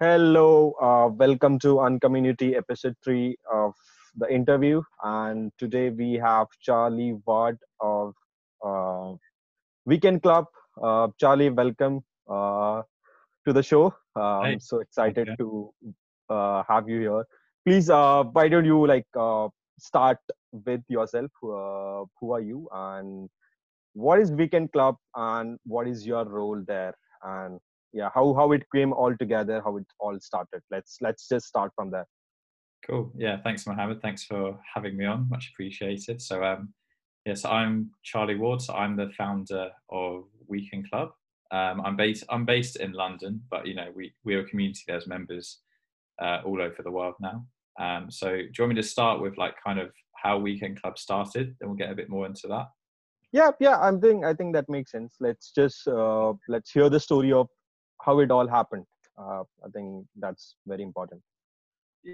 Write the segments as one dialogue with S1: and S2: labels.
S1: Hello, uh, welcome to Uncommunity episode three of the interview. And today we have Charlie Ward of uh, Weekend Club. Uh, Charlie, welcome uh, to the show. I'm so excited
S2: Okay.
S1: to uh, have you here. Please, uh, why don't you like uh, start with yourself? Uh, who are you, and what is Weekend Club, and what is your role there? And yeah how how it came all together how it all started let's let's just start from there
S2: Cool. Yeah. Thanks, Mohammed. Thanks for having me on. Much appreciated. So, um, yes, I'm Charlie Ward. So I'm the founder of Weekend Club. Um, I'm based. I'm based in London, but you know, we we're a community. There's members uh, all over the world now. Um, so, do you want me to start with like kind of how Weekend Club started? Then we'll get a bit more into that.
S1: yeah yeah i'm think i think that makes sense let's just uh, let's hear the story of how it all happened uh, i think that's very important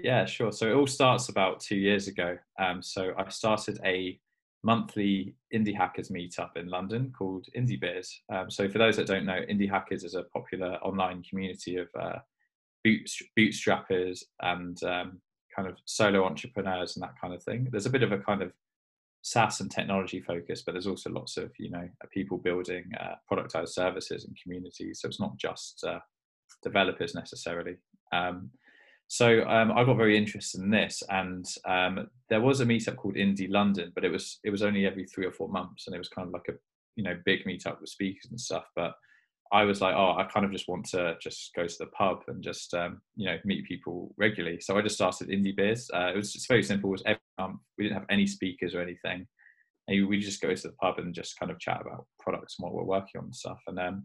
S2: Yeah, sure. So it all starts about two years ago. Um, so I started a monthly indie hackers meetup in London called Indie Beers. Um, so for those that don't know, Indie Hackers is a popular online community of uh, boot, bootstrappers and um, kind of solo entrepreneurs and that kind of thing. There's a bit of a kind of SaaS and technology focus, but there's also lots of you know people building uh, productized services and communities. So it's not just uh, developers necessarily. Um, so um, I got very interested in this, and um, there was a meetup called Indie London, but it was it was only every three or four months, and it was kind of like a you know big meetup with speakers and stuff. But I was like, oh, I kind of just want to just go to the pub and just um, you know meet people regularly. So I just started Indie Beers. Uh, it was just very simple. It was every month. We didn't have any speakers or anything. And we just go to the pub and just kind of chat about products and what we're working on and stuff. And then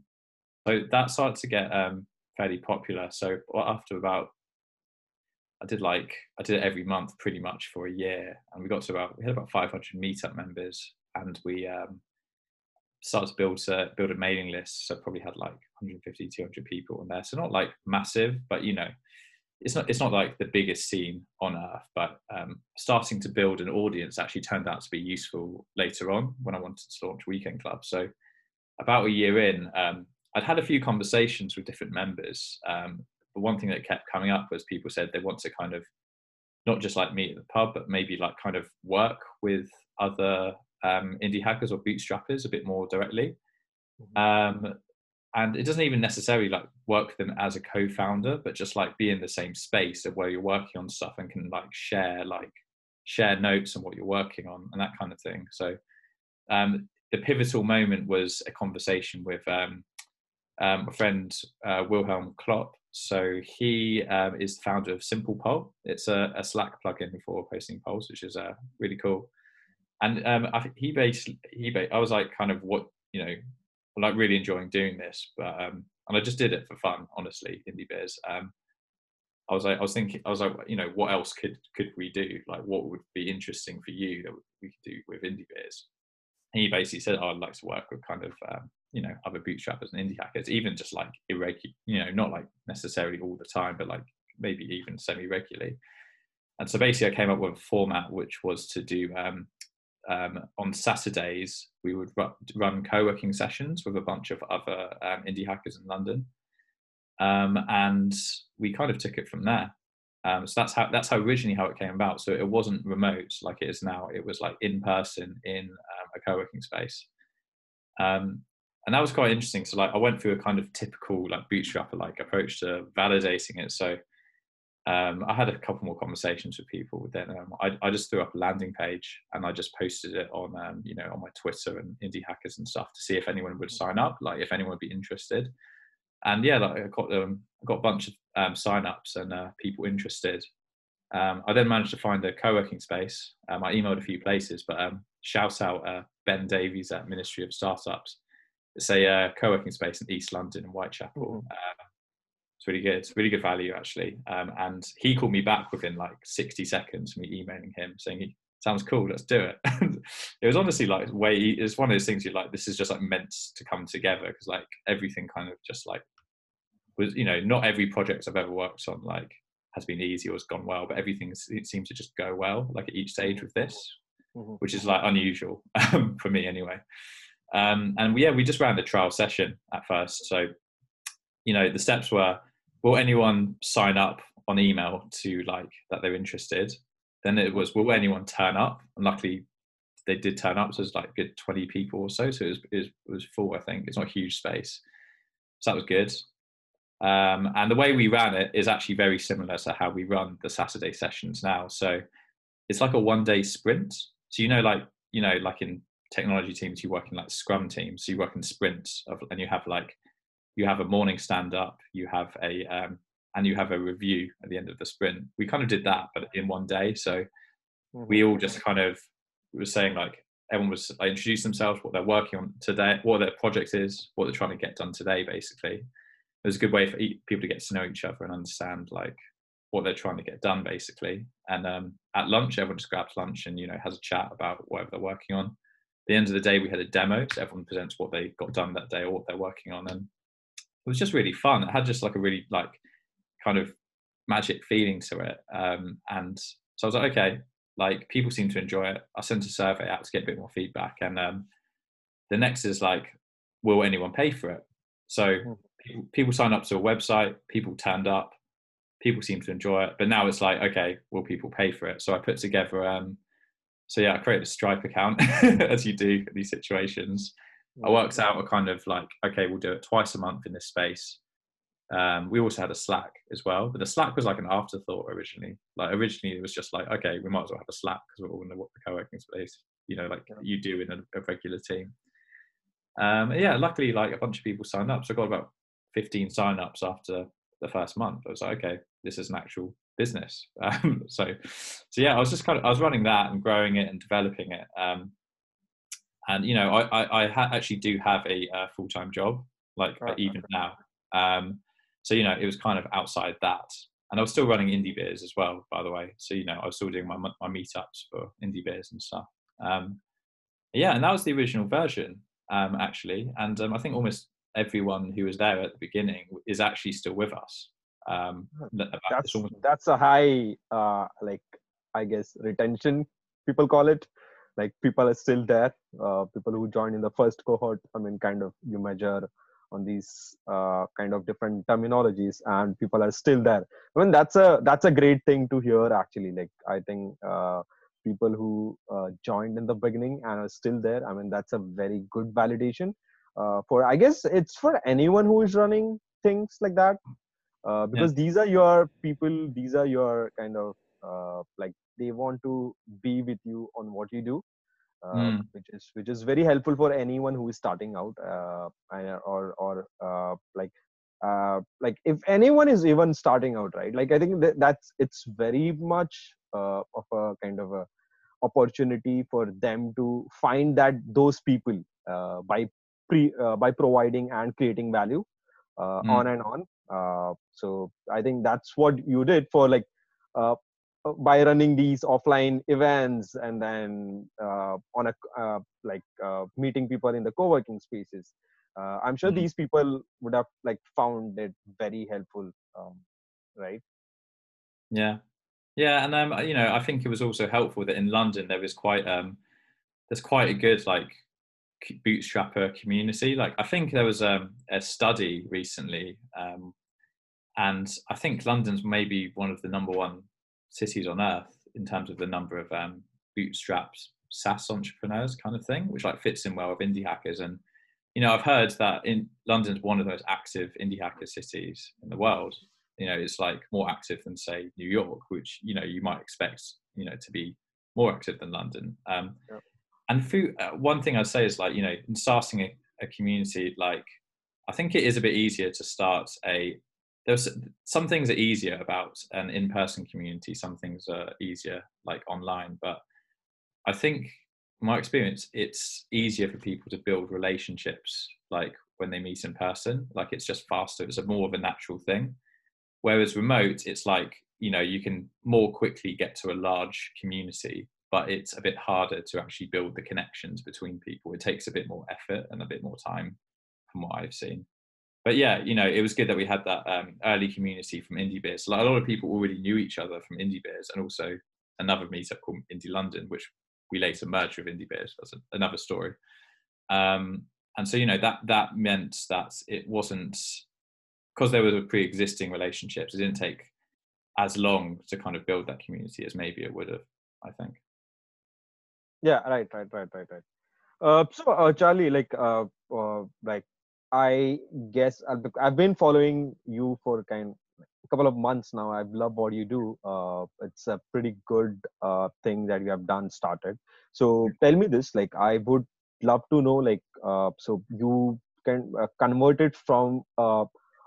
S2: so that started to get um, fairly popular. So after about I did like I did it every month pretty much for a year, and we got to about we had about 500 meetup members, and we um, started to build a build a mailing list. So probably had like 150 200 people in there. So not like massive, but you know, it's not it's not like the biggest scene on earth. But um, starting to build an audience actually turned out to be useful later on when I wanted to launch Weekend Club. So about a year in, um, I'd had a few conversations with different members. Um, but one thing that kept coming up was people said they want to kind of not just like meet at the pub, but maybe like kind of work with other um, indie hackers or bootstrappers a bit more directly. Um, and it doesn't even necessarily like work with them as a co-founder, but just like be in the same space of where you're working on stuff and can like share like share notes and what you're working on and that kind of thing. So um, the pivotal moment was a conversation with um, um, a friend uh, Wilhelm Klopp. So he um, is the founder of Simple Poll. It's a, a Slack plugin for posting polls, which is uh, really cool. And um, I, he basically, he ba- I was like, kind of what you know, like really enjoying doing this, but um, and I just did it for fun, honestly, indie beers. Um, I was like, I was thinking, I was like, you know, what else could could we do? Like, what would be interesting for you that we could do with indie beers? And he basically said, oh, I'd like to work with kind of um, you know other bootstrappers and indie hackers even just like irregular you know not like necessarily all the time but like maybe even semi regularly and so basically i came up with a format which was to do um, um, on saturdays we would ru- run co-working sessions with a bunch of other um, indie hackers in london. Um, and we kind of took it from there. Um, so that's how that's how originally how it came about. So it wasn't remote like it is now. It was like in person in um, a co-working space. Um, and that was quite interesting. So like I went through a kind of typical like bootstrapper like approach to validating it. So um, I had a couple more conversations with people. Then um, I, I just threw up a landing page and I just posted it on um, you know on my Twitter and indie hackers and stuff to see if anyone would sign up, like if anyone would be interested. And yeah, like I got um, I got a bunch of um, sign-ups and uh, people interested. Um, I then managed to find a co-working space. Um, I emailed a few places, but um, shout out uh, Ben Davies at Ministry of Startups it's a uh, co-working space in East London in Whitechapel.
S1: Mhm.
S2: It's really good. It's really good value actually. Um, and he called me back within like 60 seconds. Me emailing him saying, he, "Sounds cool. Let's do it." it was honestly like way. It's one of those things you like. This is just like meant to come together because like everything kind of just like was you know not every project I've ever worked on like has been easy or has gone well, but everything it seems to just go well like at each stage with this,
S1: Mhm.
S2: which is like unusual um, for me anyway. Um, and yeah, we just ran the trial session at first. So, you know, the steps were will anyone sign up on email to like that they're interested? Then it was, will anyone turn up? And luckily, they did turn up. So it was like good 20 people or so. So it was, it was, it was full, I think. It's not a huge space. So that was good. Um, and the way we ran it is actually very similar to how we run the Saturday sessions now. So it's like a one day sprint. So, you know, like, you know, like in technology teams, you work in like scrum teams. So you work in sprints of, and you have like, you have a morning stand up, you have a, um, and you have a review at the end of the sprint. We kind of did that, but in one day. So mm-hmm. we all just kind of were saying like everyone was like, introduce themselves, what they're working on today, what their project is, what they're trying to get done today. Basically, it was a good way for people to get to know each other and understand like what they're trying to get done, basically. And um, at lunch, everyone just grabs lunch and you know has a chat about whatever they're working on. At the end of the day, we had a demo, so everyone presents what they got done that day or what they're working on, and was just really fun. It had just like a really like kind of magic feeling to it. Um, and so I was like, okay, like people seem to enjoy it. I sent a survey out to get a bit more feedback. And um, the next is like, will anyone pay for it? So hmm. people, people sign up to a website, people turned up, people seem to enjoy it. But now it's like, okay, will people pay for it? So I put together, um, so yeah, I created a Stripe account as you do in these situations. I worked out a kind of like, okay, we'll do it twice a month in this space. Um, we also had a Slack as well, but the Slack was like an afterthought originally. Like originally, it was just like, okay, we might as well have a Slack because we're all in the, the co-working space, you know, like you do in a, a regular team. Um, yeah, luckily, like a bunch of people signed up, so I got about 15 sign-ups after the first month. I was like, okay, this is an actual business. Um, so, so yeah, I was just kind of I was running that and growing it and developing it. Um, and you know, I I, I ha- actually do have a, a full-time job, like right. even now. Um, so, you know, it was kind of outside that. And I was still running indie beers as well, by the way. So, you know, I was still doing my, my meetups for indie beers and stuff. Um, yeah, and that was the original version, um, actually. And um, I think almost everyone who was there at the beginning is actually still with us. Um,
S1: that's, almost... that's a high, uh, like, I guess, retention, people call it. Like, people are still there. Uh, people who joined in the first cohort, I mean, kind of, you measure on these uh, kind of different terminologies and people are still there. I mean that's a that's a great thing to hear actually. Like i think uh, people who uh, joined in the beginning and are still there i mean that's a very good validation uh, for i guess it's for anyone who is running things like that uh, because yeah. these are your people these are your kind of uh, like they want to be with you on what you do mm. which is which is very helpful for anyone who is starting out uh, or or uh, like uh, like if anyone is even starting out right like i think that that's it's very much uh, of a kind of a opportunity for them to find that those people uh, by pre uh, by providing and creating value mm. on and on so i think that's what you did for like uh, by running these offline events and then uh, on a uh, like uh, meeting people in the co-working spaces. Uh, i'm sure mm-hmm. these people would have like found it very helpful um, right?
S2: Yeah. Yeah and um, you know i think it was also helpful that in london there was quite um there's quite a good like bootstrapper community. Like i think there was um, a study recently um, and i think london's maybe one of the number one cities on earth in terms of the number of um, bootstraps SaaS entrepreneurs kind of thing, which like fits in well with indie hackers. And you know, I've heard that in London's one of the most active indie hacker cities in the world. You know, it's like more active than say New York, which you know you might expect you know to be more active than London. Um, yeah. And through, uh, one thing I'd say is like you know, in starting a, a community, like I think it is a bit easier to start a there's some things are easier about an in-person community some things are easier like online but i think my experience it's easier for people to build relationships like when they meet in person like it's just faster it's a more of a natural thing. Whereas remote it's like you know you can more quickly get to a large community but it's a bit harder to actually build the connections between people. It takes a bit more effort and a bit more time from what i've seen but yeah, you know, it was good that we had that um, early community from Indie Beers. Like a lot of people already knew each other from Indie Beers, and also another meetup called Indie London, which we later merged with Indie Beers. That's a, another story. Um, and so, you know, that that meant that it wasn't because there were pre-existing relationships, it didn't take as long to kind of build that community as maybe it would have. I think.
S1: Yeah. Right. Right. Right. Right. Right. Uh, so, uh, Charlie, like, uh, uh, like, I guess I've, I've been following you for kind a couple of months now. I love what you do. Uh, it's a pretty good uh, thing that you have done started. So, tell me this. Like, I would love to know. Like, uh, so you can uh, convert it from uh,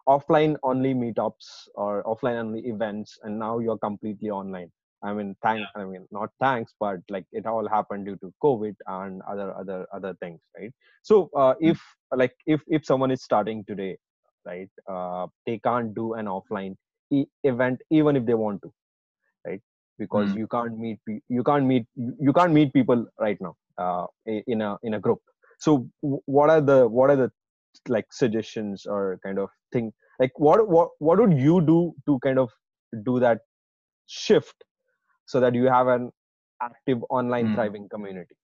S1: offline only meetups or offline only events, and now you're completely online. I mean, thank. I mean, not thanks, but like it all happened due to COVID and other other other things, right? So, uh, hmm. if like if if someone is starting today, right, uh, they can't do an offline e- event even if they want to, right? Because mm. you can't meet you can't meet you can't meet people right now uh, in a in a group. So, what are the what are the like suggestions or kind of thing like what what what would you do to kind of do that shift so that you have an active online mm. thriving community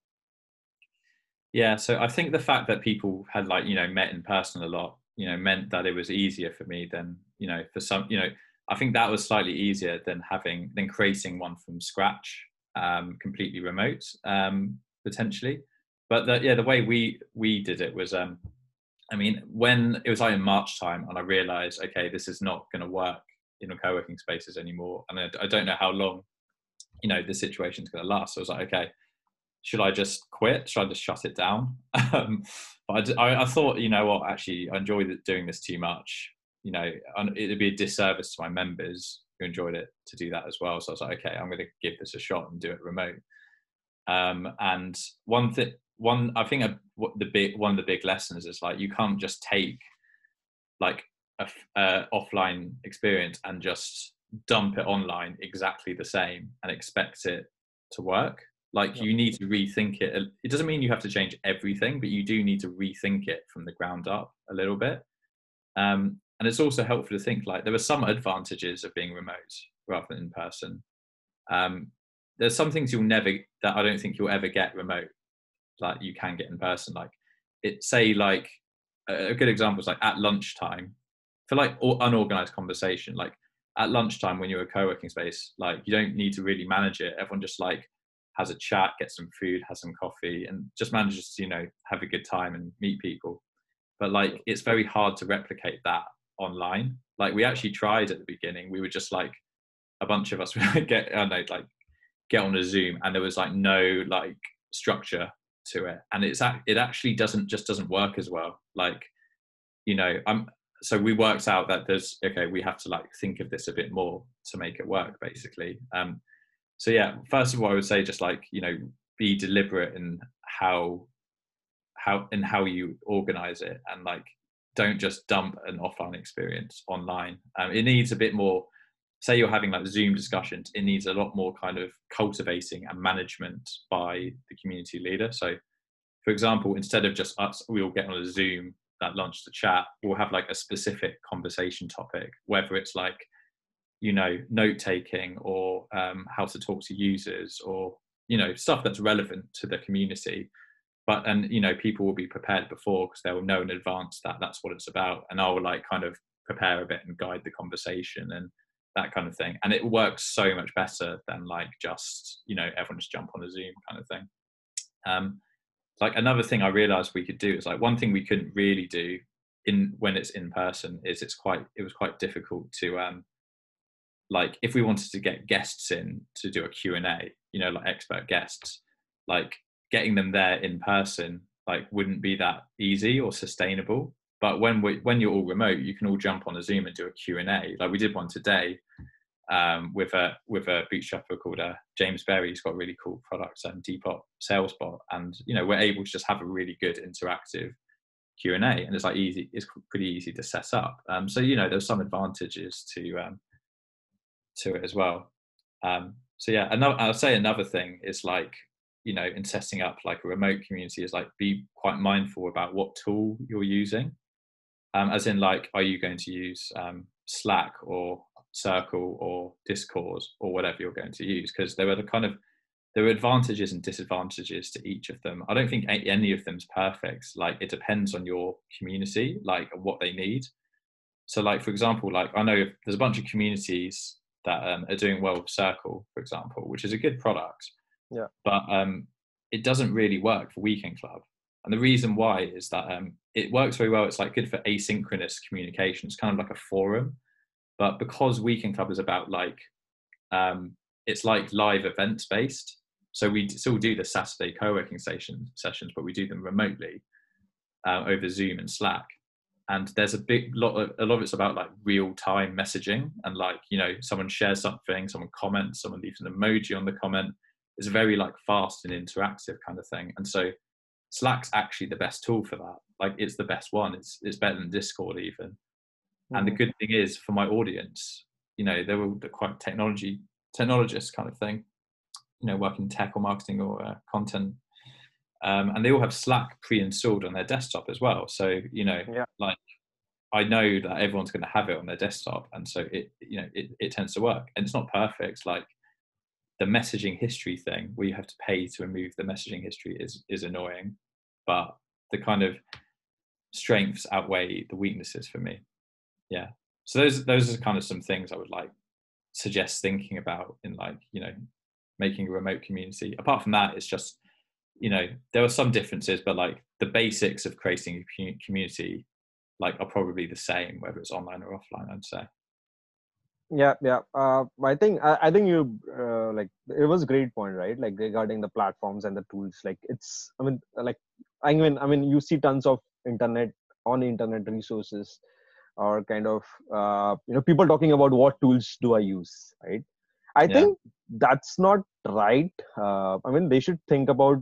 S2: yeah so i think the fact that people had like you know met in person a lot you know meant that it was easier for me than you know for some you know i think that was slightly easier than having than creating one from scratch um completely remote um potentially but the, yeah the way we we did it was um i mean when it was like in march time and i realized okay this is not going to work in co-working spaces anymore and I, I don't know how long you know the situation's going to last. So I was like, okay, should I just quit? Should I just shut it down? um, but I, I, thought, you know what, actually, I enjoy doing this too much. You know, it'd be a disservice to my members who enjoyed it to do that as well. So I was like, okay, I'm going to give this a shot and do it remote. Um, and one thing, one, I think a, the big one of the big lessons is like you can't just take like a, a offline experience and just dump it online exactly the same and expect it to work. Like you need to rethink it it doesn't mean you have to change everything but you do need to rethink it from the ground up a little bit. Um, and it's also helpful to think like there are some advantages of being remote rather than in person. Um, there's some things you'll never that i don't think you'll ever get remote like you can get in person. Like it say like a good example is like at lunchtime for like unorganized conversation like at lunchtime when you're a co-working space like you don't need to really manage it. Everyone just like has a chat gets some food has some coffee and just manages to you know have a good time and meet people. But like it's very hard to replicate that online. Like we actually tried at the beginning. We were just like a bunch of us would get i know like get on a zoom and there was like no like structure to it. And it's it actually doesn't just doesn't work as well. Like you know i'm so we worked out that there's okay we have to like think of this a bit more to make it work basically. Um so yeah first of all i would say just like you know be deliberate in how how in how you organize it and like don't just dump an offline experience online. Um, it needs a bit more say you're having like zoom discussions it needs a lot more kind of cultivating and management by the community leader. So for example instead of just us we all get on a zoom that launch the chat we'll have like a specific conversation topic, whether it's like, you know, note taking or um, how to talk to users or, you know, stuff that's relevant to the community. But, and, you know, people will be prepared before because they'll know in advance that that's what it's about. And I will like kind of prepare a bit and guide the conversation and that kind of thing. And it works so much better than like just, you know, everyone just jump on a Zoom kind of thing. Um, like another thing I realized we could do is like one thing we couldn't really do in when it's in person is it's quite it was quite difficult to um like if we wanted to get guests in to do a Q&A, you know, like expert guests, like getting them there in person like wouldn't be that easy or sustainable. But when we when you're all remote, you can all jump on a Zoom and do a Q&A. Like we did one today um, with a with a bootstrapper called uh, James Berry. He's got really cool products and Depop Salesbot, and you know we're able to just have a really good interactive Q and A, and it's like easy. It's pretty easy to set up. Um, so you know there's some advantages to um, to it as well. Um, so yeah, another I'll say another thing is like you know in setting up like a remote community is like be quite mindful about what tool you're using. Um, as in like are you going to use um, Slack or Circle or Discord or whatever you're going to use, because there are the kind of there are advantages and disadvantages to each of them. I don't think any of them's perfect. Like it depends on your community, like what they need. so like for example like i know there's a bunch of communities that um, are doing well with circle for example which is a good product
S1: Yeah.
S2: but um, it doesn't really work for weekend club and the reason why is that um, it works very well it's like good for asynchronous communication it's kind of like a forum but because weekend club is about like um, it's like live events based so we still do the saturday co-working session sessions but we do them remotely uh, over zoom and slack. And there's a big lot of a lot of it's about like real time messaging and like you know someone shares something someone comments someone leaves an emoji on the comment. It's very like fast and interactive kind of thing. And so slack's actually the best tool for that. Like it's the best one. It's it's better than discord even and the
S1: Mhm.
S2: good thing is for my audience you know they were quite technology technologists kind of thing you know working tech or marketing or uh, content. Um, and they all have slack pre-installed on their desktop as well. So you know
S1: Yeah.
S2: like i know that everyone's going to have it on their desktop and so it you know it, it tends to work. And it's not perfect like the messaging history thing where you have to pay to remove the messaging history is is annoying. But the kind of strengths outweigh the weaknesses for me yeah. So those those are kind of some things i would like suggest thinking about in like you know making a remote community. Apart from that it's just you know there are some differences but like the basics of creating a community like are probably the same whether it's online or offline i'd say.
S1: Yeah yeah. Uh, i think I, I think you uh, like it was a great point right? Like regarding the platforms and the tools like it's i mean like i mean i mean you see tons of internet on internet resources or kind of uh, you know people talking about what tools do i use right i
S2: Yeah.
S1: think that's not right uh, i mean they should think about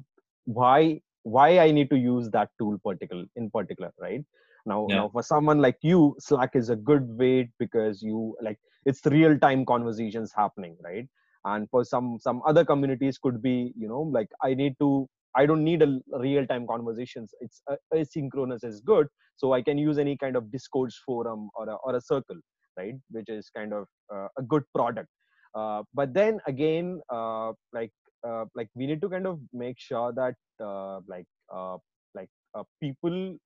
S1: why why i need to use that tool particular in particular right now
S2: Yeah.
S1: now for someone like you slack is a good way because you like it's real time conversations happening right and for some some other communities could be you know like i need to i don't need a real time conversations. It's uh, asynchronous is good. So i can use any kind of discourse forum or a, or a circle right? Which is kind of uh, a good product. Uh, but then again uh, like uh, like we need to kind of make sure that uh, like like people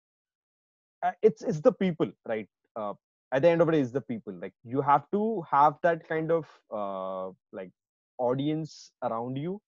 S1: it's it's the people right? At the end of it is the people. Like you have to have that kind of like audience around you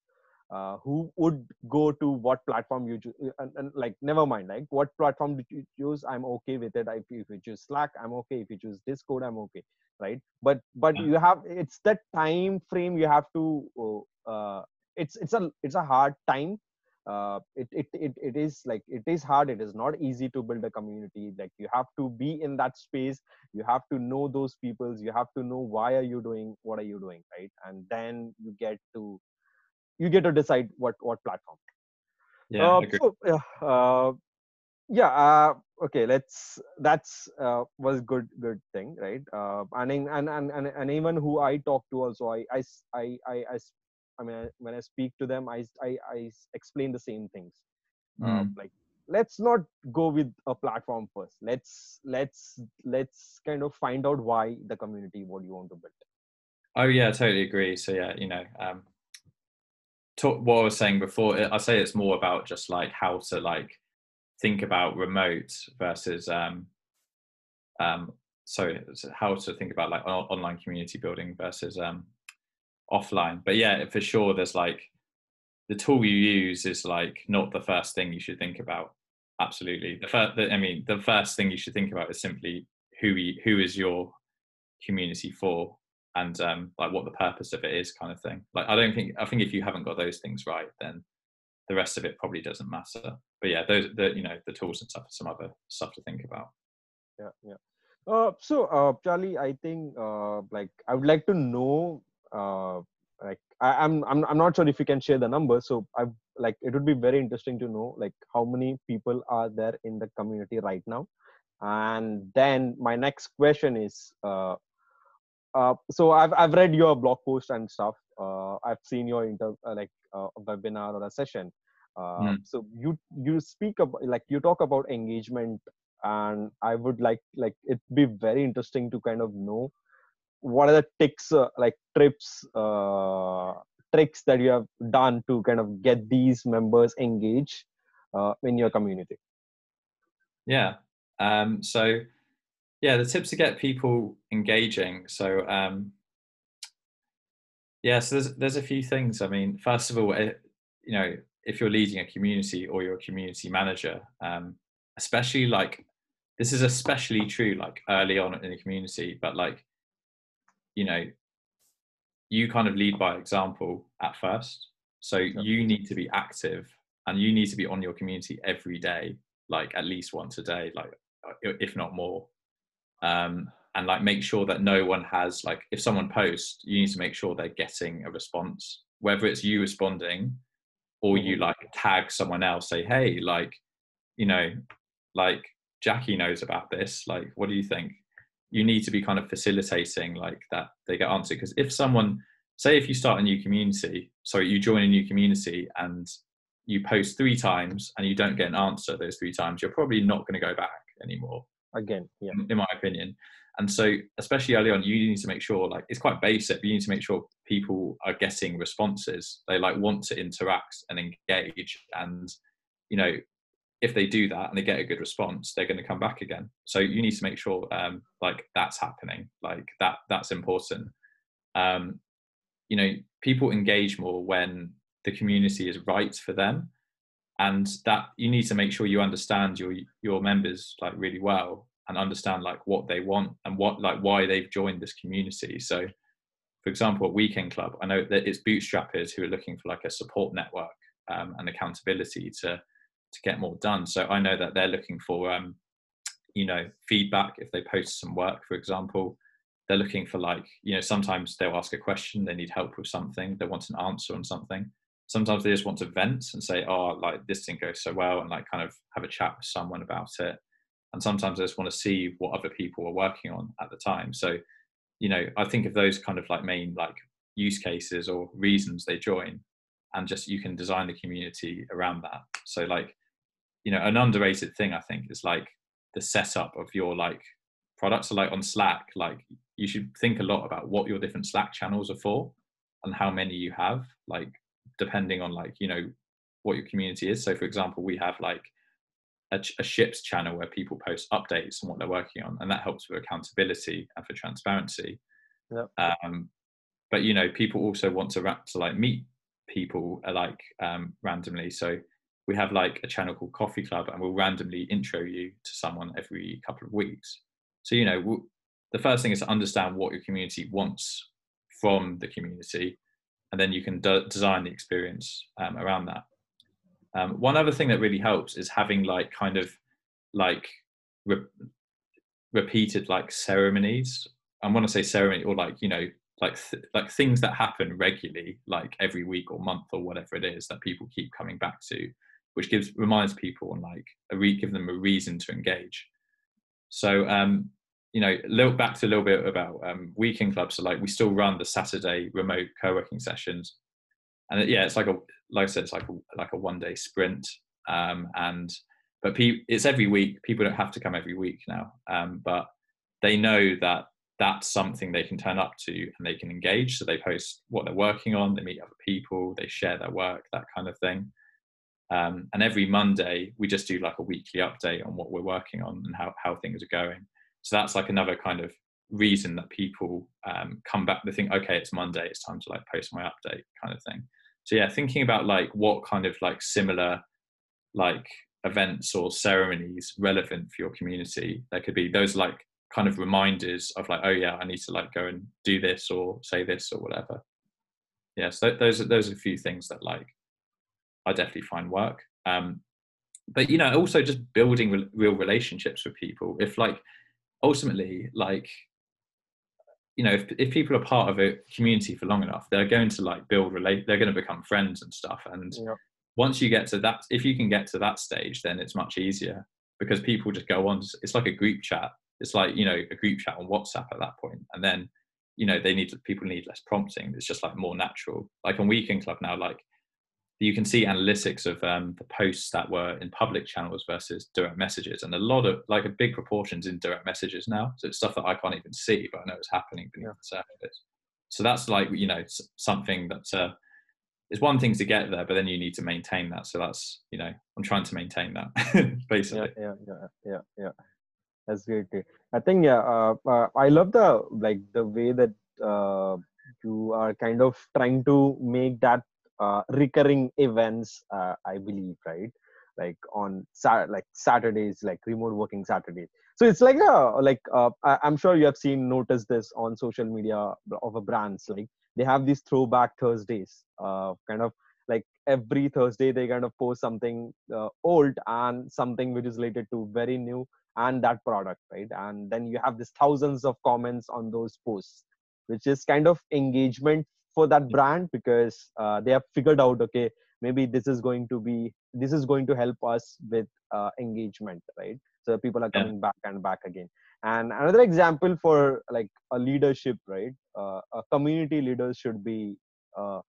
S1: uh, who would go to what platform you choose and, and like never mind like what platform did you choose? I'm okay with it. If, if you choose slack i'm okay. If you choose discord i'm okay right? But but you have it's that time frame you have to uh, it's it's a it's a hard time. Uh, it, it it it is like it is hard. It is not easy to build a community. Like you have to be in that space. You have to know those peoples. You have to know why are you doing what are you doing right? And then you get to you get to decide what what platform
S2: yeah
S1: uh, so yeah uh, yeah uh, okay let's that's uh, was good good thing right uh, and, and and and and even who i talk to also i i i i, I mean, when I speak to them, I, I, I explain the same things. Uh,
S2: Mm.
S1: like, let's not go with a platform first. Let's let's let's kind of find out why the community what you want to build.
S2: Oh yeah, I totally agree. So yeah, you know, um, what I was saying before, I say it's more about just like how to like think about remote versus um, um, so how to think about like on- online community building versus um, offline. But yeah, for sure, there's like the tool you use is like not the first thing you should think about. Absolutely, the first. I mean, the first thing you should think about is simply who you, who is your community for and um, like what the purpose of it is kind of thing like i don't think i think if you haven't got those things right then the rest of it probably doesn't matter but yeah those the you know the tools and stuff are some other stuff to think about
S1: Yeah, yeah. Uh, so uh, Charlie, I think uh, like I would like to know uh, like I, I'm I'm I'm not sure if you can share the number So I like it would be very interesting to know like how many people are there in the community right now. And then my next question is uh, uh, so I've I've read your blog post and stuff. Uh, I've seen your inter uh, like uh, webinar or a session. Uh,
S2: Mm.
S1: So you you speak about like you talk about engagement, and I would like like it be very interesting to kind of know what are the tricks uh, like trips uh, tricks that you have done to kind of get these members engaged uh, in your community.
S2: yeah um, so yeah the tips to get people engaging. So um yeah so there's there's a few things. I mean first of all it, eh, you know if you're leading a community or you're a community manager um especially like this is especially true like early on in the community but like you know you kind of lead by example at first. So you need to be active and you need to be on your community every day like at least once a day like uh, if not more um, and like make sure that no one has like if someone posts you need to make sure they're getting a response whether it's you responding or you mm-hmm. like tag someone else say hey like you know like jackie knows about this like what do you think you need to be kind of facilitating like that they get answered because if someone say if you start a new community sorry you join a new community and you post three times and you don't get an answer those three times you're probably not going to go back anymore
S1: again yeah.
S2: in my opinion. And so especially early on you need to make sure like it's quite basic but you need to make sure people are getting responses. They like want to interact and engage. And you know if they do that and they get a good response they're going to come back again. So you need to make sure um like that's happening. Like that that's important. Um you know people engage more when the community is right for them and that you need to make sure you understand your your members like really well and understand like what they want and what like why they've joined this community. So for example at weekend club i know that it's bootstrappers who are looking for like a support network um, and accountability to to get more done. So i know that they're looking for um you know feedback if they post some work for example. They're looking for like you know sometimes they'll ask a question they need help with something they want an answer on something sometimes they just want to vent and say oh like this didn't go so well and like kind of have a chat with someone about it. And sometimes i just want to see what other people are working on at the time. So you know i think of those kind of like main like use cases or reasons they join and just you can design the community around that. So like you know an underrated thing i think is like the setup of your like products. So like on slack like you should think a lot about what your different slack channels are for and how many you have. Like depending on like you know what your community is. So for example we have like a, a, ships channel where people post updates on what they're working on and that helps with accountability and for transparency.
S1: Yep.
S2: um, but you know people also want to to like meet people uh, like um, randomly. So we have like a channel called coffee club and we'll randomly intro you to someone every couple of weeks. So you know we'll, the first thing is to understand what your community wants from the community and then you can de- design the experience um, around that. Um, one other thing that really helps is having like kind of like re- repeated like ceremonies. I want to say ceremony or like you know like th- like things that happen regularly like every week or month or whatever it is that people keep coming back to which gives reminds people and like a re- give them a reason to engage. So um you know, look back to a little bit about um, weekend clubs. So like we still run the Saturday remote co-working sessions, and it, yeah, it's like a like I said, it's like a, like a one day sprint. Um, and but pe- it's every week. People don't have to come every week now, um, but they know that that's something they can turn up to and they can engage. So they post what they're working on, they meet other people, they share their work, that kind of thing. Um, and every Monday, we just do like a weekly update on what we're working on and how, how things are going so that's like another kind of reason that people um, come back they think okay it's monday it's time to like post my update kind of thing. So yeah thinking about like what kind of like similar like events or ceremonies relevant for your community there could be those like kind of reminders of like oh yeah i need to like go and do this or say this or whatever. Yeah so those are those are a few things that like i definitely find work. Um but you know also just building re- real relationships with people. If like ultimately like you know if, if people are part of a community for long enough they're going to like build relate they're going to become friends and stuff and
S1: yeah.
S2: once you get to that if you can get to that stage then it's much easier because people just go on it's like a group chat it's like you know a group chat on whatsapp at that point and then you know they need people need less prompting it's just like more natural like on weekend club now like you can see analytics of um, the posts that were in public channels versus direct messages, and a lot of like a big proportions in direct messages now. So it's stuff that I can't even see, but I know it's happening beneath yeah. the surface. So that's like you know something that's uh, is one thing to get there, but then you need to maintain that. So that's you know I'm trying to maintain that basically.
S1: Yeah, yeah, yeah, yeah, yeah. That's great. great. I think yeah, uh, uh, I love the like the way that uh, you are kind of trying to make that uh, recurring events. Uh, I believe right, like on like Saturdays, like remote working Saturdays. So it's like a like uh, I'm sure you have seen noticed this on social media of a brands like they have these throwback Thursdays, uh, kind of like every Thursday they kind of post something uh, old and something which is related to very new and that product right and then you have this thousands of comments on those posts which is kind of engagement for that brand because uh, they have figured out okay maybe this is going to be this is going to help us with uh, engagement right? So people are
S2: Yeah.
S1: coming back and back again. And another example for like a leadership right? Uh, a community leader should be uh,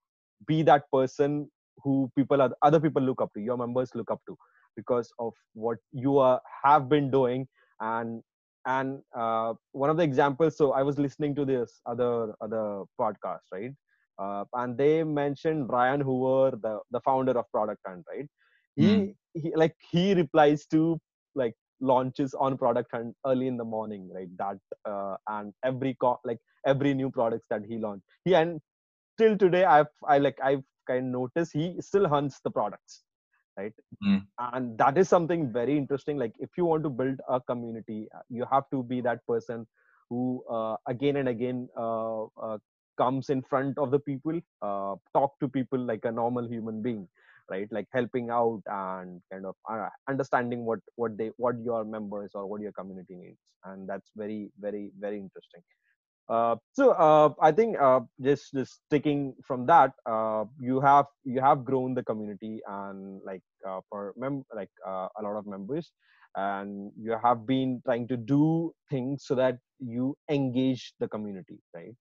S1: be that person who people are other people look up to your members look up to because of what you are, have been doing. And and uh, one of the examples so i was listening to this other other podcast right uh, and they mentioned ryan hoover the the founder of product hunt right? He,
S2: Mm.
S1: he like he replies to like launches on product hunt early in the morning right? That uh, and every co- like every new products that he launched. He and till today i've i like i've kind of noticed he still hunts the products right?
S2: Mm.
S1: and that is something very interesting. Like if you want to build a community uh, you have to be that person who uh, again and again uh, uh, comes in front of the people uh, talk to people like a normal human being right? Like helping out and kind of uh, understanding what what they what your members or what your community needs. And that's very very very interesting. Uh, so uh, I think uh, just just taking from that, uh, you have you have grown the community and like uh, for mem- like a lot of members, and you have been trying to do things so that you engage the community, right?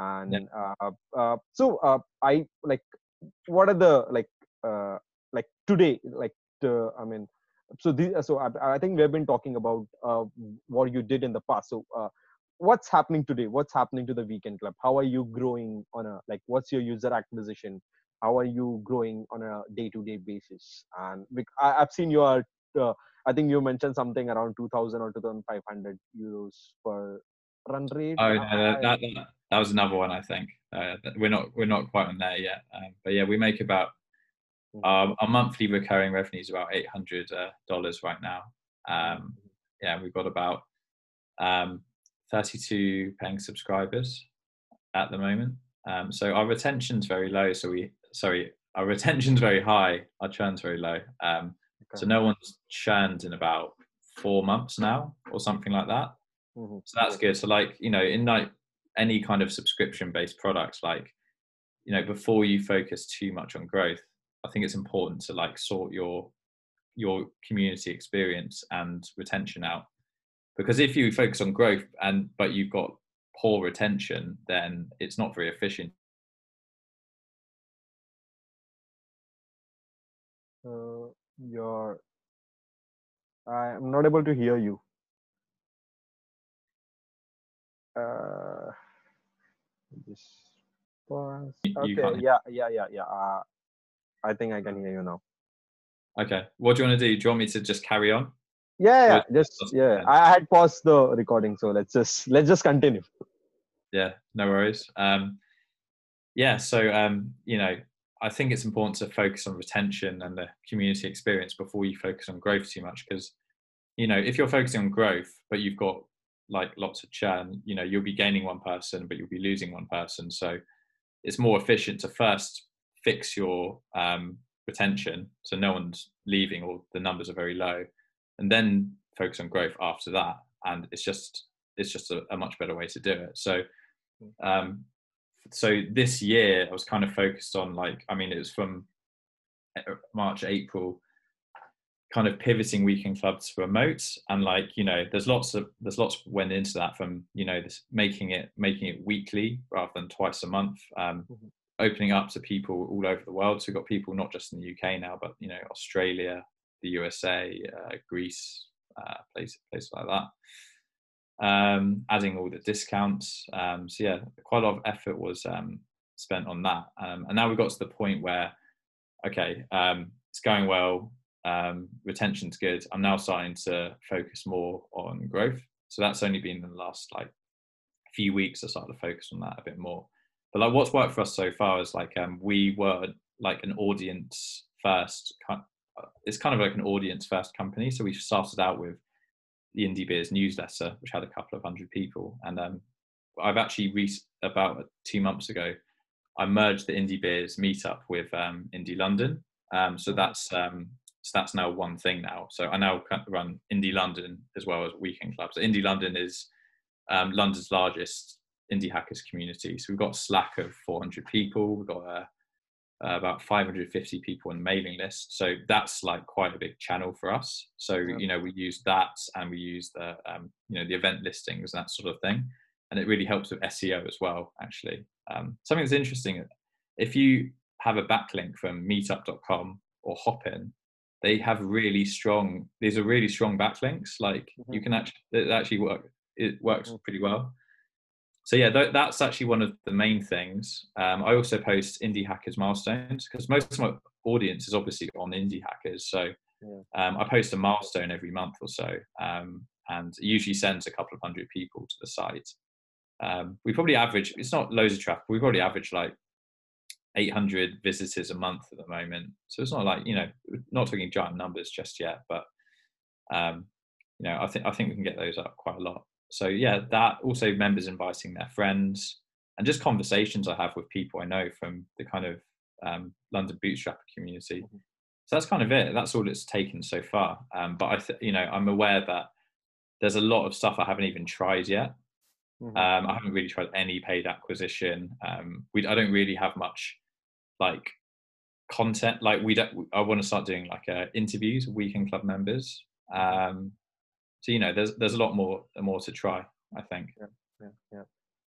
S1: And uh, uh, so uh, I like what are the like uh, like today like the, I mean so the, so I, I think we have been talking about uh, what you did in the past. So uh, what's happening today? What's happening to the weekend club? How are you growing on a like what's your user acquisition? How are you growing on a day-to-day basis? And I, i've seen your uh, i think you mentioned something around 2000 or 2500 euros per run rate.
S2: Oh no, that, that, that, was another one. I think uh, we're not we're not quite on there yet. Um, but yeah, we make about um, our monthly recurring revenue is about eight hundred uh, dollars right now. Um, yeah, we've got about um, thirty two paying subscribers at the moment. Um, so our retention's very low. So we sorry, our retention's very high. Our churn's very low. Um, so no one's churned in about four months now, or something like that.
S1: Mhm.
S2: So that's good. So like, you know, in like any kind of subscription based products, like, you know, before you focus too much on growth, I think it's important to like sort your your community experience and retention out. Because if you focus on growth and but you've got poor retention, then it's not very efficient.
S1: uh, your i'm not able to hear you uh.
S2: You- you
S1: okay yeah yeah yeah yeah uh, i think i can hear you now
S2: Okay. What do you want to do? Do you want me to just carry on?
S1: yeah, yeah just yeah I had paused the recording so let's just let's just continue
S2: yeah no worries um yeah so um you know i think it's important to focus on retention and the community experience before you focus on growth too much because you know if you're focusing on growth but you've got like lots of churn you know you'll be gaining one person but you'll be losing one person. So it's more efficient to first fix your um, retention so no one's leaving or the numbers are very low and then focus on growth after that. And it's just it's just a, a much better way to do it. So um so this year i was kind of focused on like i mean it was from uh, march april kind of pivoting weekend club to remote and like you know there's lots of there's lots went into that from you know this making it making it weekly rather than twice a month um
S1: Mhm.
S2: opening up to people all over the world so we've got people not just in the uk now but you know australia the usa uh, greece uh, places places like that um, adding all the discounts. Um, so yeah, quite a lot of effort was um, spent on that, um, and now we've got to the point where, okay, um, it's going well. Um, retention's good. I'm now starting to focus more on growth. So that's only been in the last like few weeks I started to focus on that a bit more. But like what's worked for us so far is like um, we were like an audience first. It's kind of like an audience first company. So we started out with the Indie Beers newsletter, which had a couple of hundred people, and um, I've actually re- about two months ago, I merged the Indie Beers meetup with um, Indie London. Um, so that's um, so that's now one thing now. So I now run Indie London as well as Weekend Club. So Indie London is um, London's largest indie hackers community. So we've got Slack of 400 people. We've got uh, uh, about 550 people on the mailing list. So that's like quite a big channel for us. So yeah. you know we use that and we use the um, you know the event listings and that sort of thing, and it really helps with SEO as well. Actually, um, something that's interesting if you have a backlink from Meetup.com or Hopin, they have really strong. These are really strong backlinks. Like mm-hmm. you can actually it actually work. It works mm. pretty well so yeah, th- that's actually one of the main things. Um, I also post indie hackers milestones because most of my audience is obviously on indie hackers. So yeah. um, I post a milestone every month or so, um, and it usually sends a couple of hundred people to the site. Um, we probably average. It's not loads of traffic. We probably average like 800 visitors a month at the moment. So it's not like you know, not talking giant numbers just yet, but um, you know, I think I think we can get those up quite a lot. So yeah that also members inviting their friends and just conversations i have with people i know from the kind of um, london bootstrapper community. Mm-hmm. so that's kind of it. That's all it's taken so far. Um, but i th- you know i'm aware that there's a lot of stuff i haven't even tried yet mm-hmm. um, i haven't really tried any paid acquisition um, we i don't really have much like content like we don't i want to start doing like uh, interviews with weekend club members mm-hmm. um, so you know there's there's a lot more more to try i think
S1: yeah yeah, yeah.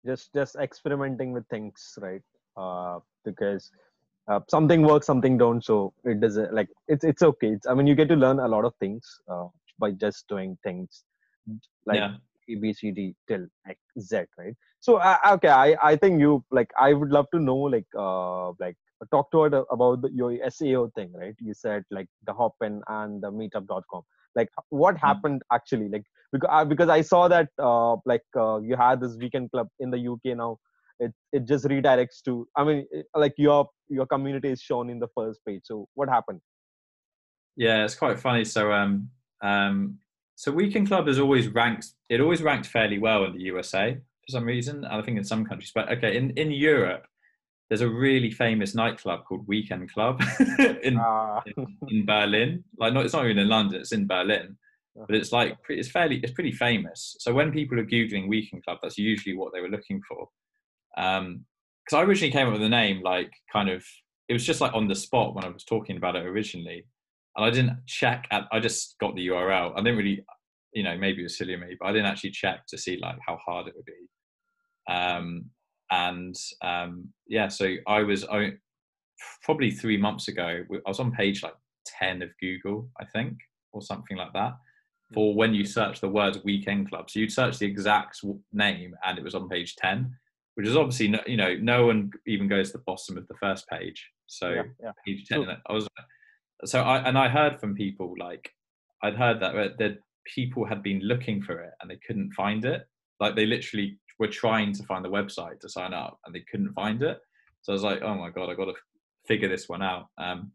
S1: just just experimenting with things right uh because uh, something works something don't so it doesn't like it's it's okay it's, i mean you get to learn a lot of things uh, by just doing things like yeah. A b c d till like z right? So uh, okay i i think you like i would love to know like uh like talk to it about the, your seo thing right? You said like the hopin and the meetup.com like what hmm. happened actually? Like because I, because I saw that uh, like uh, you had this weekend club in the UK now. It it just redirects to I mean it, like your your community is shown in the first page. So what happened?
S2: Yeah it's quite funny. So um um so weekend club has always ranked it always ranked fairly well in the USA for some reason I think in some countries but okay in in Europe there's a really famous nightclub called Weekend Club in, uh. in, in Berlin. Like, not it's not even in London; it's in Berlin. But it's like it's fairly it's pretty famous. So when people are googling Weekend Club, that's usually what they were looking for. Because um, I originally came up with the name like kind of it was just like on the spot when I was talking about it originally, and I didn't check. At, I just got the URL. I didn't really, you know, maybe it was silly of me, but I didn't actually check to see like how hard it would be. Um, and um, yeah, so I was I, probably three months ago. I was on page like ten of Google, I think, or something like that. For when you search the word weekend club, so you'd search the exact name, and it was on page ten, which is obviously no, you know no one even goes to the bottom of the first page. So yeah, yeah. page ten, sure. I was so I and I heard from people like I'd heard that that people had been looking for it and they couldn't find it. Like they literally were trying to find the website to sign up and they couldn't find it. So I was like, oh my god, I got to figure this one out. Um,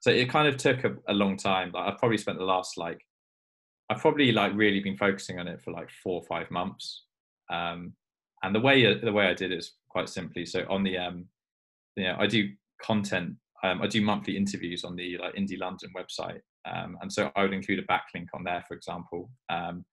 S2: so it kind of took a, a long time. Like I've probably spent the last like I've probably like really been focusing on it for like four or five months. Um, and the way the way I did it is quite simply. So on the um, you know, I do content. Um, I do monthly interviews on the like Indie London website, um, and so I would include a backlink on there, for example. Um,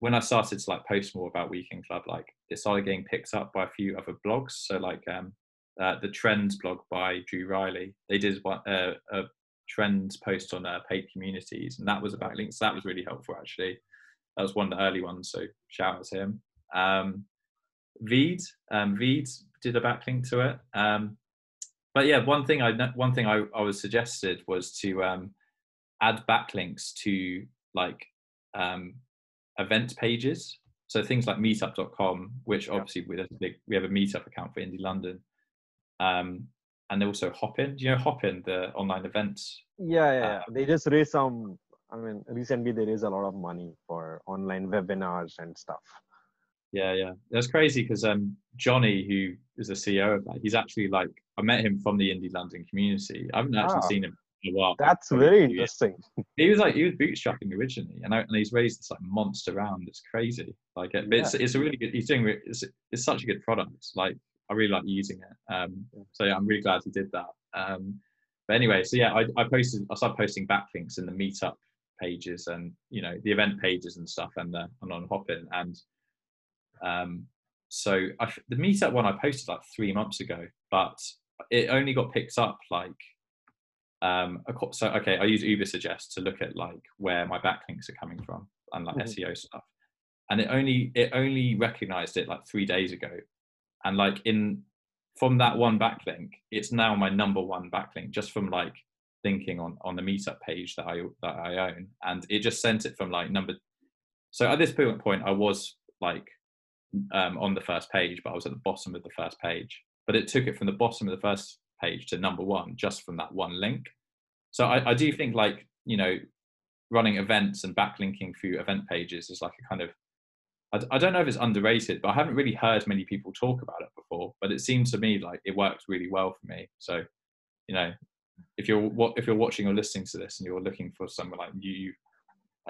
S2: when I started to like post more about Weekend Club, like it started getting picked up by a few other blogs. So like um, uh, the Trends blog by Dru Riley, they did one, uh, a trends post on uh, paid communities, and that was about links. That was really helpful actually. That was one of the early ones, so shout out to him. Um, Veed, um, Veed did a backlink to it. Um, but yeah, one thing I one thing I, I was suggested was to um, add backlinks to like um, event pages. So things like meetup.com, which obviously we have a big, we have a meetup account for Indie London. Um, and they also Hopin. Do you know Hopin, the online events?
S1: Yeah, yeah, yeah. They just raised some. I mean, recently they raised a lot of money for online webinars and stuff.
S2: Yeah, yeah. That's crazy because um, Johnny, who is the CEO of that, he's actually like I met him from the Indie London community. I haven't actually
S1: Ah.
S2: seen him in a while.
S1: That's
S2: Probably
S1: very
S2: a few years.
S1: interesting.
S2: He was like he was bootstrapping originally, and, I, and he's raised this like monster round. It's crazy. Like it, but it's it's a really good. He's doing. It's, it's such a good product. Like I really like using it. Um, so yeah, I'm really glad he did that. Um, but anyway, so yeah, I, I posted. I started posting backlinks in the meetup pages and you know the event pages and stuff, and the and on Hopin and um, so I, the meetup one I posted like three months ago, but it only got picked up like um so okay i use Ubersuggest to look at like where my backlinks are coming from and like
S1: Mhm.
S2: seo stuff. And it only it only recognized it like three days ago. And like in from that one backlink it's now my number one backlink just from like thinking on on the meetup page that i that i own. And it just sent it from like number so at this point point i was like um, on the first page but i was at the bottom of the first page but it took it from the bottom of the first page to number one just from that one link. So I, I do think like you know running events and backlinking through event pages is like a kind of—I don't know if it's underrated, but I haven't really heard many people talk about it before. But it seemed to me like it worked really well for me. So you know if you're what if you're watching or listening to this and you're looking for some like new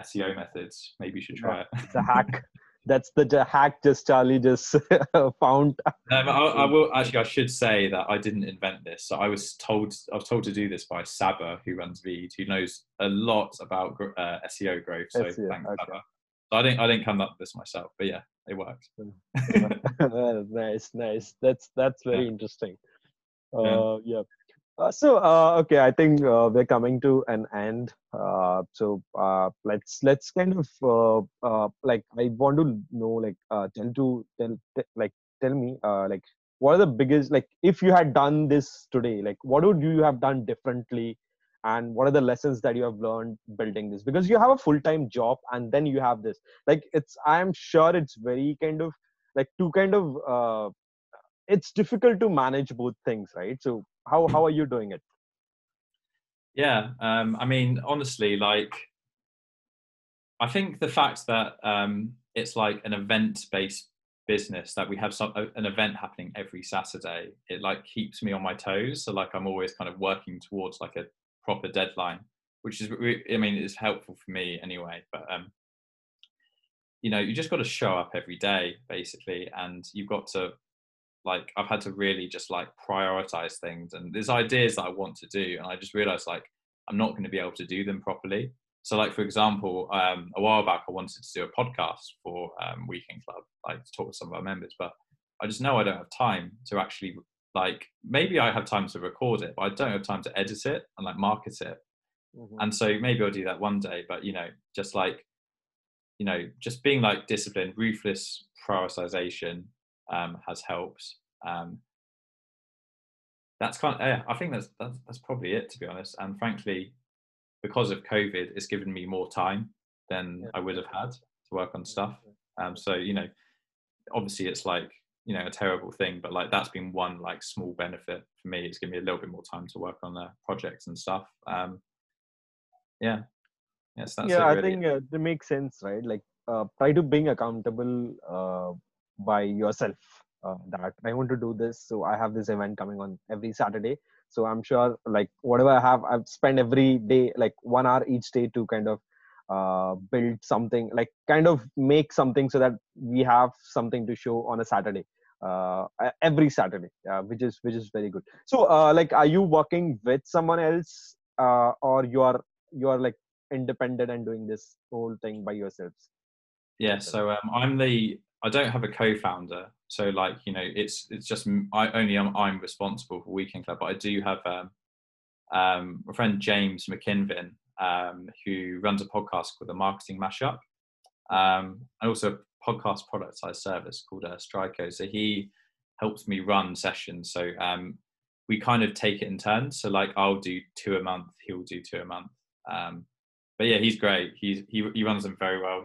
S2: SEO methods, maybe you should try it.
S1: It's a hack. That's the hack. Just Charlie just found.
S2: Um, I, I will actually. I should say that I didn't invent this. So I was told. I was told to do this by Sabba, who runs Veed, who knows a lot about uh, SEO growth. So
S1: SEO,
S2: thanks,
S1: okay.
S2: Sabba. So I didn't. I didn't come up with this myself, but yeah, it worked.
S1: nice, nice. That's that's very
S2: Yeah.
S1: interesting.
S2: Yeah.
S1: Uh, yeah. Uh, so uh, okay, I think uh, we're coming to an end. Uh, so uh, let's let's kind of uh, like I want to know like tell to tell like tell me like what are the biggest like if you had done this today like what would you have done differently? And what are the lessons that you have learned building this? Because you have a full-time job and then you have this. Like it's i am sure it's very kind of like to kind of it's difficult to manage both things right? So how how are you doing it
S2: Yeah. Um, I mean, honestly, like, I think the fact that um, it's like an event-based business that we have some an event happening every Saturday, it like keeps me on my toes. So like I'm always kind of working towards like a proper deadline, which is I mean it's helpful for me anyway. But um, you know, you just got to show up every day basically, and you've got to like I've had to really just like prioritize things and there's ideas that I want to do and I just realized like I'm not going to be able to do them properly. So like for example, um, a while back I wanted to do a podcast for um, Weekend Club, like to talk to some of our members, but I just know I don't have time to actually like maybe I have time to record it, but I don't have time to edit it and like market it.
S1: Mhm.
S2: And so maybe I'll do that one day, but you know, just like you know, just being like disciplined, ruthless prioritization um, has helped. Um, that's kind of, yeah, I think that's, that's that's probably it to be honest. And frankly, because of COVID, it's given me more time than
S1: Yeah.
S2: I would have had to work on stuff. Um, so you know, obviously it's like you know a terrible thing, but like that's been one like small benefit for me. It's given me a little bit more time to work on the projects and stuff. Um, yeah, yes, that's
S1: yeah
S2: it,
S1: i think uh, that makes sense right like uh, try to being accountable uh, by yourself uh, that i want to do this so i have this event coming on every saturday. So i'm sure like whatever i have i've spent every day like one hour each day to kind of uh, build something like kind of make something so that we have something to show on a saturday uh, every saturday uh, which is which is very good. So uh, like are you working with someone else uh, or you are you are like independent and doing this whole thing by yourselves?
S2: Yeah, so um, I'm the I don't have a co-founder, so like you know it's it's just I only am I'm responsible for Weekend Club, but I do have um, um, a friend James McKinven um, who runs a podcast called the Marketing Mashup, um, and also a podcast productized service called uh, Strico. So he helps me run sessions. So um, we kind of take it in turns. So like I'll do two a month, he'll do two a month. Um, but yeah, he's great. He's he he runs them very well.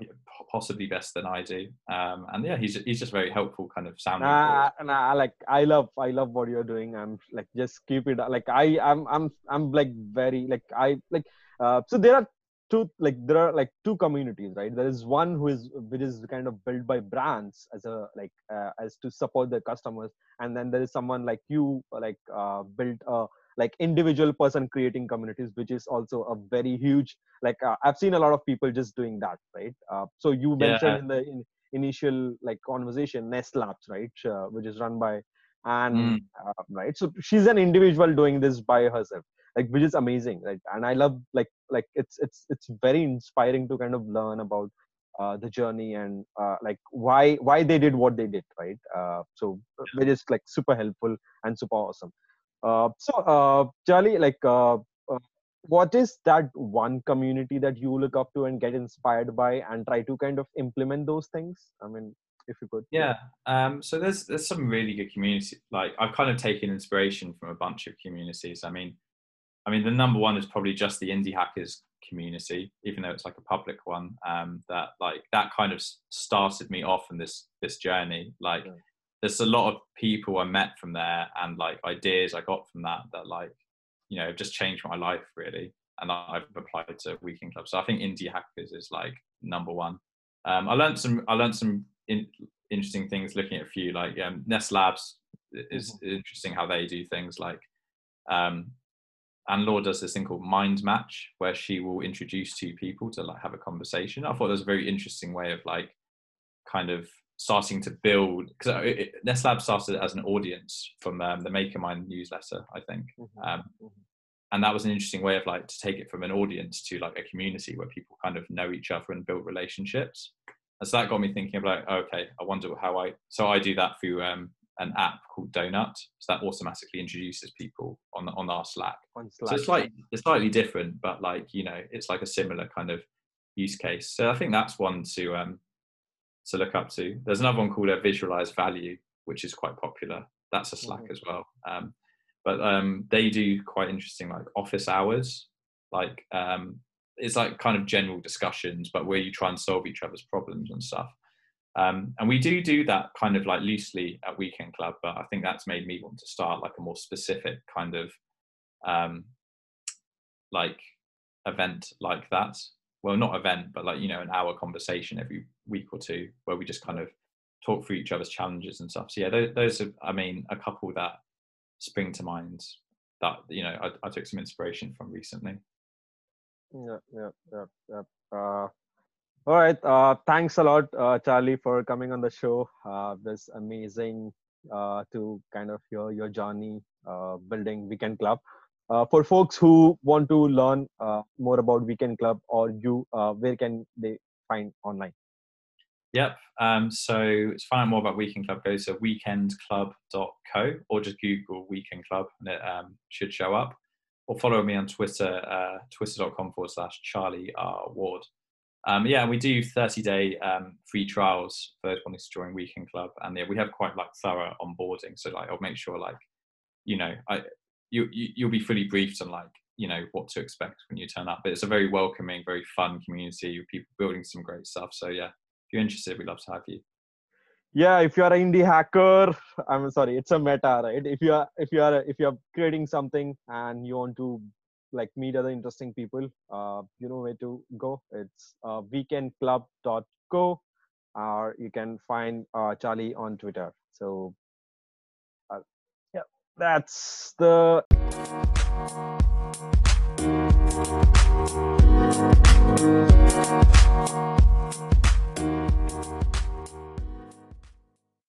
S2: Possibly best than I do. Um, and yeah, he's he's just very helpful, kind of sounding.
S1: Nah, nah, like I love I love what you're doing. I'm like just keep it like I I'm I'm I'm like very like I like uh, so there are two like there are like two communities right there is one who is which is kind of built by brands as a like uh, as to support their customers and then there is someone like you like uh, built a like individual person creating communities which is also a very huge like uh, i've seen a lot of people just doing that right? Uh, so you mentioned
S2: Yeah.
S1: in the in, initial like conversation ness labs right uh, which is run by and
S2: Mm.
S1: uh, right? So she's an individual doing this by herself like which is amazing right? And i love like like it's it's it's very inspiring to kind of learn about uh, the journey and uh, like why why they did what they did right? Uh, so which is like super helpful and super awesome uh, so uh, charlie like uh, uh, what is that one community that you look up to and get inspired by and try to kind of implement those things i mean if you could
S2: Yeah. Um, so there's there's some really good community. Like I've kind of taken inspiration from a bunch of communities. I mean, I mean the number one is probably just the indie hackers community, even though it's like a public one. Um, that like that kind of started me off in this this journey. Like. There's a lot of people I met from there, and like ideas I got from that that like you know have just changed my life really. And I've applied to Weekend Club. So I think indie hackers is like number one. Um, I learned some. I learned some in, interesting things looking at a few like um, Ness Labs is interesting how they do things like um, and Laura does this thing called Mind Match where she will introduce two people to like have a conversation. I thought that was a very interesting way of like kind of starting to build because Ness Labs started as an audience from um, the MakerMind newsletter, I think.
S1: Mhm.
S2: Um,
S1: Mhm.
S2: and that was an interesting way of like to take it from an audience to like a community where people kind of know each other and build relationships and so that got me thinking about okay i wonder how i so i do that through um, an app called donut so that automatically introduces people on on our slack
S1: on
S2: so it's like it's slightly different but like you know it's like a similar kind of use case so i think that's one to um to look up to. There's another one called a visualize value which is quite popular. That's a slack
S1: Mhm.
S2: as well. Um but um they do quite interesting like office hours. Like um it's like kind of general discussions but where you try and solve each other's problems and stuff. Um, and we do do that kind of like loosely at weekend club but i think that's made me want to start like a more specific kind of um, like event like that. Well not event but like you know an hour conversation every week or two where we just kind of talk through each other's challenges and stuff so yeah those, those are i mean a couple that spring to mind that you know I, I took some inspiration from recently
S1: Yeah, yeah, yeah, yeah. Uh, all right. Uh, thanks a lot, uh, Charlie, for coming on the show. Uh, this amazing uh, to kind of hear your journey uh, building Weekend Club. Uh, for folks who want to learn uh, more about Weekend Club or you, uh, where can they find online?
S2: Yep. Um, so to find out more about Weekend Club, go to weekendclub.co or just Google Weekend Club and it um, should show up. Or follow me on Twitter, uh, twitter.com forward slash Charlie R. Ward. Um, yeah, we do 30 day um, free trials for wanting to join Weekend Club. And yeah, we have quite like thorough onboarding. So like I'll make sure like, you know, I you, you you'll be fully briefed on like, you know, what to expect when you turn up. But it's a very welcoming, very fun community people building some great stuff. So yeah, you're interested, we'd love to have you.
S1: Yeah, if you are an indie hacker, I'm sorry, it's a meta, right? If you are if you are if you are creating something and you want to like meet other interesting people, uh, you know where to go. It's uh, weekendclub.co, or you can find uh, Charlie on Twitter. So, uh, yeah, that's the. Thank you you